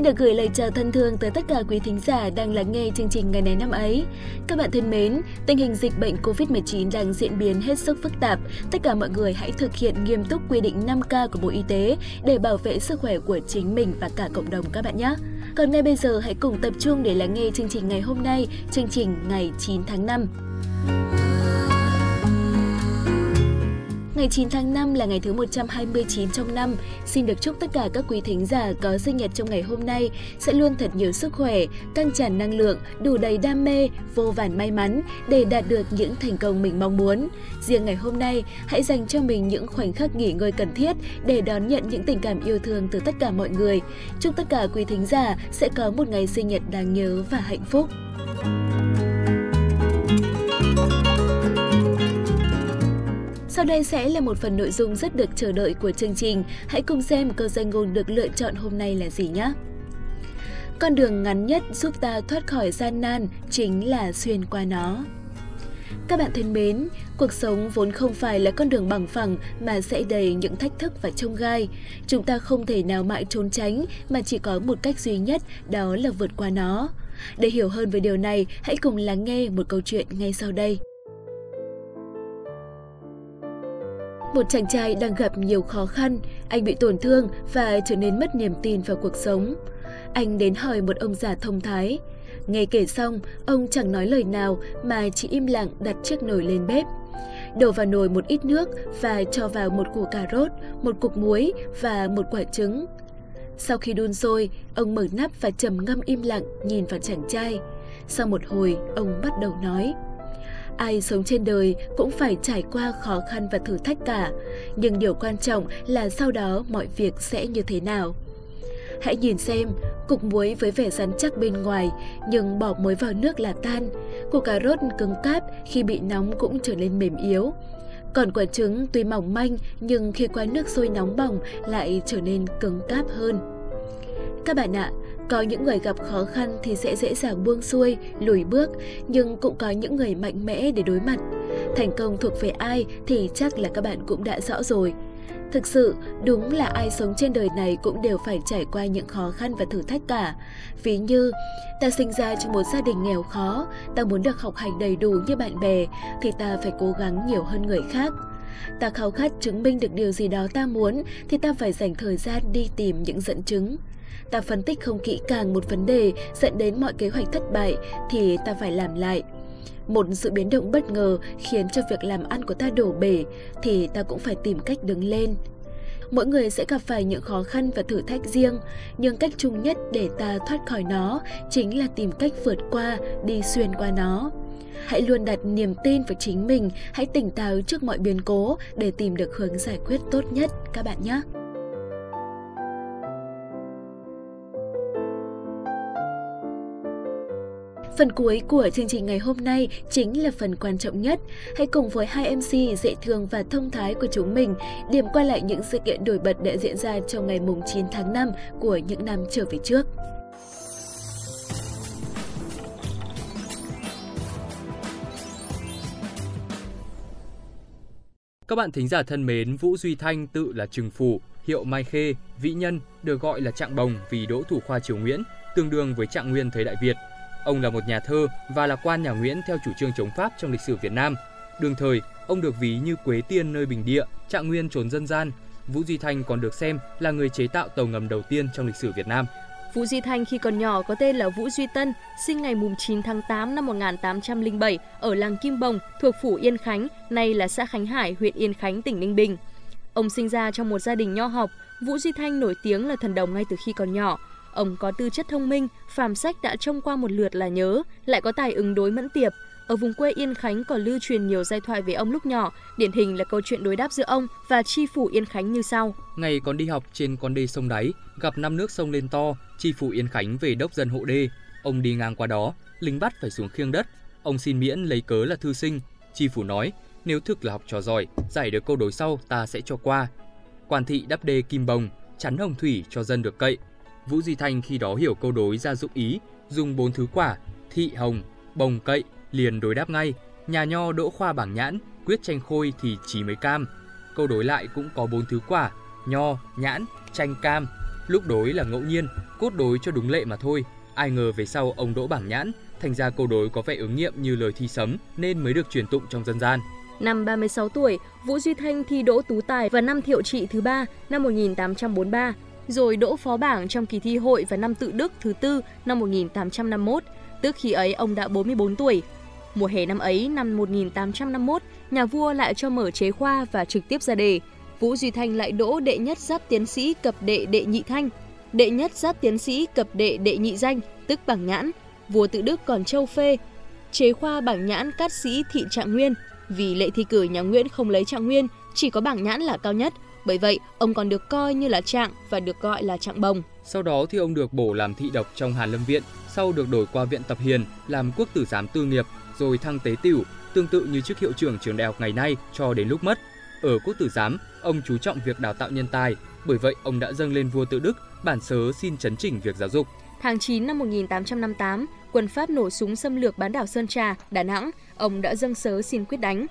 Xin được gửi lời chào thân thương tới tất cả quý thính giả đang lắng nghe chương trình ngày này năm ấy. Các bạn thân mến, tình hình dịch bệnh COVID-19 đang diễn biến hết sức phức tạp. Tất cả mọi người hãy thực hiện nghiêm túc quy định 5K của Bộ Y tế để bảo vệ sức khỏe của chính mình và cả cộng đồng các bạn nhé. Còn ngay bây giờ hãy cùng tập trung để lắng nghe chương trình ngày hôm nay, chương trình ngày 9 tháng 5. Ngày 9 tháng 5 là ngày thứ 129 trong năm. Xin được chúc tất cả các quý thính giả có sinh nhật trong ngày hôm nay sẽ luôn thật nhiều sức khỏe, căng tràn năng lượng, đủ đầy đam mê, vô vàn may mắn để đạt được những thành công mình mong muốn. Riêng ngày hôm nay, hãy dành cho mình những khoảnh khắc nghỉ ngơi cần thiết để đón nhận những tình cảm yêu thương từ tất cả mọi người. Chúc tất cả quý thính giả sẽ có một ngày sinh nhật đáng nhớ và hạnh phúc. Sau đây sẽ là một phần nội dung rất được chờ đợi của chương trình. Hãy cùng xem câu danh ngôn được lựa chọn hôm nay là gì nhé. Con đường ngắn nhất giúp ta thoát khỏi gian nan chính là xuyên qua nó. Các bạn thân mến, cuộc sống vốn không phải là con đường bằng phẳng mà sẽ đầy những thách thức và trông gai. Chúng ta không thể nào mãi trốn tránh mà chỉ có một cách duy nhất, đó là vượt qua nó. Để hiểu hơn về điều này, hãy cùng lắng nghe một câu chuyện ngay sau đây. Một chàng trai đang gặp nhiều khó khăn, anh bị tổn thương và trở nên mất niềm tin vào cuộc sống. Anh đến hỏi một ông già thông thái. Nghe kể xong, ông chẳng nói lời nào mà chỉ im lặng đặt chiếc nồi lên bếp. Đổ vào nồi một ít nước và cho vào một củ cà rốt, một cục muối và một quả trứng. Sau khi đun sôi, ông mở nắp và trầm ngâm im lặng nhìn vào chàng trai. Sau một hồi, ông bắt đầu nói. Ai sống trên đời cũng phải trải qua khó khăn và thử thách cả, nhưng điều quan trọng là sau đó mọi việc sẽ như thế nào. Hãy nhìn xem, cục muối với vẻ rắn chắc bên ngoài, nhưng bỏ muối vào nước là tan. Củ cà rốt cứng cáp khi bị nóng cũng trở nên mềm yếu. Còn quả trứng tuy mỏng manh nhưng khi qua nước sôi nóng bỏng lại trở nên cứng cáp hơn. Các bạn ạ, có những người gặp khó khăn thì sẽ dễ dàng buông xuôi, lùi bước, nhưng cũng có những người mạnh mẽ để đối mặt. Thành công thuộc về ai thì chắc là các bạn cũng đã rõ rồi. Thực sự, đúng là ai sống trên đời này cũng đều phải trải qua những khó khăn và thử thách cả. Ví như, ta sinh ra trong một gia đình nghèo khó, ta muốn được học hành đầy đủ như bạn bè, thì ta phải cố gắng nhiều hơn người khác. Ta khao khát chứng minh được điều gì đó ta muốn, thì ta phải dành thời gian đi tìm những dẫn chứng ta phân tích không kỹ càng một vấn đề dẫn đến mọi kế hoạch thất bại thì ta phải làm lại. Một sự biến động bất ngờ khiến cho việc làm ăn của ta đổ bể thì ta cũng phải tìm cách đứng lên. Mỗi người sẽ gặp phải những khó khăn và thử thách riêng, nhưng cách chung nhất để ta thoát khỏi nó chính là tìm cách vượt qua, đi xuyên qua nó. Hãy luôn đặt niềm tin vào chính mình, hãy tỉnh táo trước mọi biến cố để tìm được hướng giải quyết tốt nhất các bạn nhé. Phần cuối của chương trình ngày hôm nay chính là phần quan trọng nhất. Hãy cùng với hai MC dễ thương và thông thái của chúng mình điểm qua lại những sự kiện nổi bật đã diễn ra trong ngày mùng 9 tháng 5 của những năm trở về trước. Các bạn thính giả thân mến, Vũ Duy Thanh tự là Trừng Phủ, hiệu Mai Khê, Vĩ Nhân, được gọi là Trạng Bồng vì đỗ thủ khoa Triều Nguyễn, tương đương với Trạng Nguyên thời Đại Việt – Ông là một nhà thơ và là quan nhà Nguyễn theo chủ trương chống Pháp trong lịch sử Việt Nam. Đường thời, ông được ví như Quế Tiên nơi Bình Địa, Trạng Nguyên trốn dân gian. Vũ Duy Thanh còn được xem là người chế tạo tàu ngầm đầu tiên trong lịch sử Việt Nam. Vũ Duy Thanh khi còn nhỏ có tên là Vũ Duy Tân, sinh ngày 9 tháng 8 năm 1807 ở làng Kim Bồng thuộc phủ Yên Khánh, nay là xã Khánh Hải, huyện Yên Khánh, tỉnh Ninh Bình. Ông sinh ra trong một gia đình nho học, Vũ Duy Thanh nổi tiếng là thần đồng ngay từ khi còn nhỏ. Ông có tư chất thông minh, phàm sách đã trông qua một lượt là nhớ, lại có tài ứng đối mẫn tiệp. Ở vùng quê Yên Khánh còn lưu truyền nhiều giai thoại về ông lúc nhỏ, điển hình là câu chuyện đối đáp giữa ông và chi phủ Yên Khánh như sau. Ngày còn đi học trên con đê sông đáy, gặp năm nước sông lên to, chi phủ Yên Khánh về đốc dân hộ đê. Ông đi ngang qua đó, lính bắt phải xuống khiêng đất. Ông xin miễn lấy cớ là thư sinh. Chi phủ nói, nếu thực là học trò giỏi, giải được câu đối sau ta sẽ cho qua. Quan thị đắp đê kim bồng, chắn hồng thủy cho dân được cậy, Vũ Duy Thanh khi đó hiểu câu đối ra dụng ý, dùng bốn thứ quả, thị hồng, bồng cậy, liền đối đáp ngay, nhà nho đỗ khoa bảng nhãn, quyết tranh khôi thì chỉ mấy cam. Câu đối lại cũng có bốn thứ quả, nho, nhãn, chanh cam. Lúc đối là ngẫu nhiên, cốt đối cho đúng lệ mà thôi. Ai ngờ về sau ông đỗ bảng nhãn, thành ra câu đối có vẻ ứng nghiệm như lời thi sấm nên mới được truyền tụng trong dân gian. Năm 36 tuổi, Vũ Duy Thanh thi đỗ tú tài và năm thiệu trị thứ ba năm 1843, rồi đỗ phó bảng trong kỳ thi hội vào năm tự đức thứ tư năm 1851, tức khi ấy ông đã 44 tuổi. Mùa hè năm ấy, năm 1851, nhà vua lại cho mở chế khoa và trực tiếp ra đề. Vũ Duy Thanh lại đỗ đệ nhất giáp tiến sĩ cập đệ đệ nhị thanh, đệ nhất giáp tiến sĩ cập đệ đệ nhị danh, tức bảng nhãn. Vua tự Đức còn châu phê, chế khoa bảng nhãn cát sĩ thị trạng nguyên, vì lệ thi cử nhà Nguyễn không lấy trạng nguyên, chỉ có bảng nhãn là cao nhất. Bởi vậy, ông còn được coi như là trạng và được gọi là trạng bồng. Sau đó thì ông được bổ làm thị độc trong Hàn Lâm Viện, sau được đổi qua Viện Tập Hiền làm quốc tử giám tư nghiệp, rồi thăng tế tiểu, tương tự như chức hiệu trưởng trường đại học ngày nay cho đến lúc mất. Ở quốc tử giám, ông chú trọng việc đào tạo nhân tài, bởi vậy ông đã dâng lên vua tự Đức bản sớ xin chấn chỉnh việc giáo dục. Tháng 9 năm 1858, quân Pháp nổ súng xâm lược bán đảo Sơn Trà, Đà Nẵng, ông đã dâng sớ xin quyết đánh.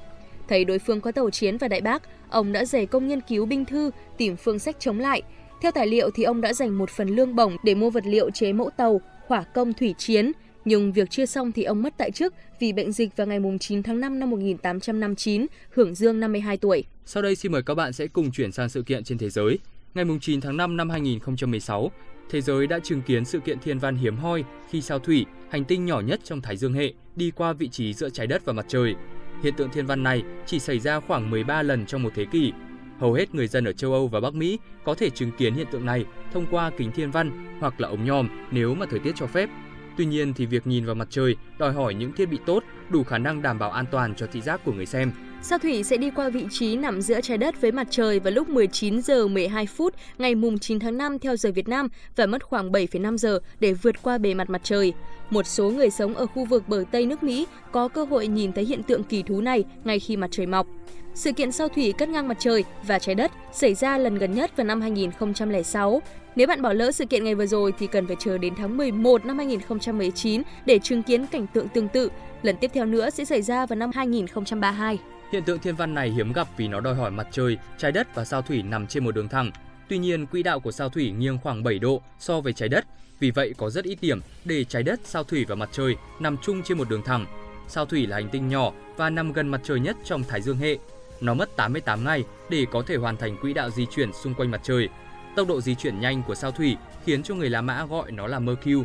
Thấy đối phương có tàu chiến và đại bác, ông đã dày công nghiên cứu binh thư, tìm phương sách chống lại. Theo tài liệu thì ông đã dành một phần lương bổng để mua vật liệu chế mẫu tàu, hỏa công thủy chiến, nhưng việc chưa xong thì ông mất tại chức vì bệnh dịch vào ngày 9 tháng 5 năm 1859, hưởng dương 52 tuổi. Sau đây xin mời các bạn sẽ cùng chuyển sang sự kiện trên thế giới. Ngày 9 tháng 5 năm 2016, thế giới đã chứng kiến sự kiện thiên văn hiếm hoi khi sao thủy, hành tinh nhỏ nhất trong Thái Dương hệ, đi qua vị trí giữa trái đất và mặt trời. Hiện tượng thiên văn này chỉ xảy ra khoảng 13 lần trong một thế kỷ. Hầu hết người dân ở châu Âu và Bắc Mỹ có thể chứng kiến hiện tượng này thông qua kính thiên văn hoặc là ống nhòm nếu mà thời tiết cho phép. Tuy nhiên thì việc nhìn vào mặt trời đòi hỏi những thiết bị tốt, đủ khả năng đảm bảo an toàn cho thị giác của người xem. Sao thủy sẽ đi qua vị trí nằm giữa trái đất với mặt trời vào lúc 19 giờ 12 phút ngày mùng 9 tháng 5 theo giờ Việt Nam và mất khoảng 7,5 giờ để vượt qua bề mặt mặt trời. Một số người sống ở khu vực bờ Tây nước Mỹ có cơ hội nhìn thấy hiện tượng kỳ thú này ngay khi mặt trời mọc. Sự kiện sao thủy cắt ngang mặt trời và trái đất xảy ra lần gần nhất vào năm 2006. Nếu bạn bỏ lỡ sự kiện ngày vừa rồi thì cần phải chờ đến tháng 11 năm 2019 để chứng kiến cảnh tượng tương tự. Lần tiếp theo nữa sẽ xảy ra vào năm 2032. Hiện tượng thiên văn này hiếm gặp vì nó đòi hỏi mặt trời, trái đất và sao thủy nằm trên một đường thẳng. Tuy nhiên, quỹ đạo của sao thủy nghiêng khoảng 7 độ so với trái đất, vì vậy có rất ít điểm để trái đất, sao thủy và mặt trời nằm chung trên một đường thẳng. Sao thủy là hành tinh nhỏ và nằm gần mặt trời nhất trong Thái Dương hệ. Nó mất 88 ngày để có thể hoàn thành quỹ đạo di chuyển xung quanh mặt trời. Tốc độ di chuyển nhanh của sao thủy khiến cho người La Mã gọi nó là Mercury,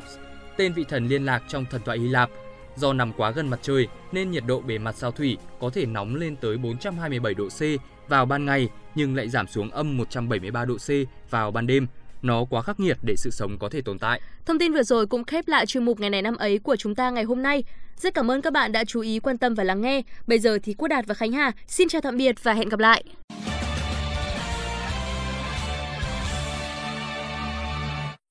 tên vị thần liên lạc trong thần thoại Hy Lạp Do nằm quá gần mặt trời nên nhiệt độ bề mặt sao thủy có thể nóng lên tới 427 độ C vào ban ngày, nhưng lại giảm xuống âm 173 độ C vào ban đêm. Nó quá khắc nghiệt để sự sống có thể tồn tại. Thông tin vừa rồi cũng khép lại chuyên mục ngày này năm ấy của chúng ta ngày hôm nay. Rất cảm ơn các bạn đã chú ý, quan tâm và lắng nghe. Bây giờ thì Quốc Đạt và Khánh Hà xin chào tạm biệt và hẹn gặp lại.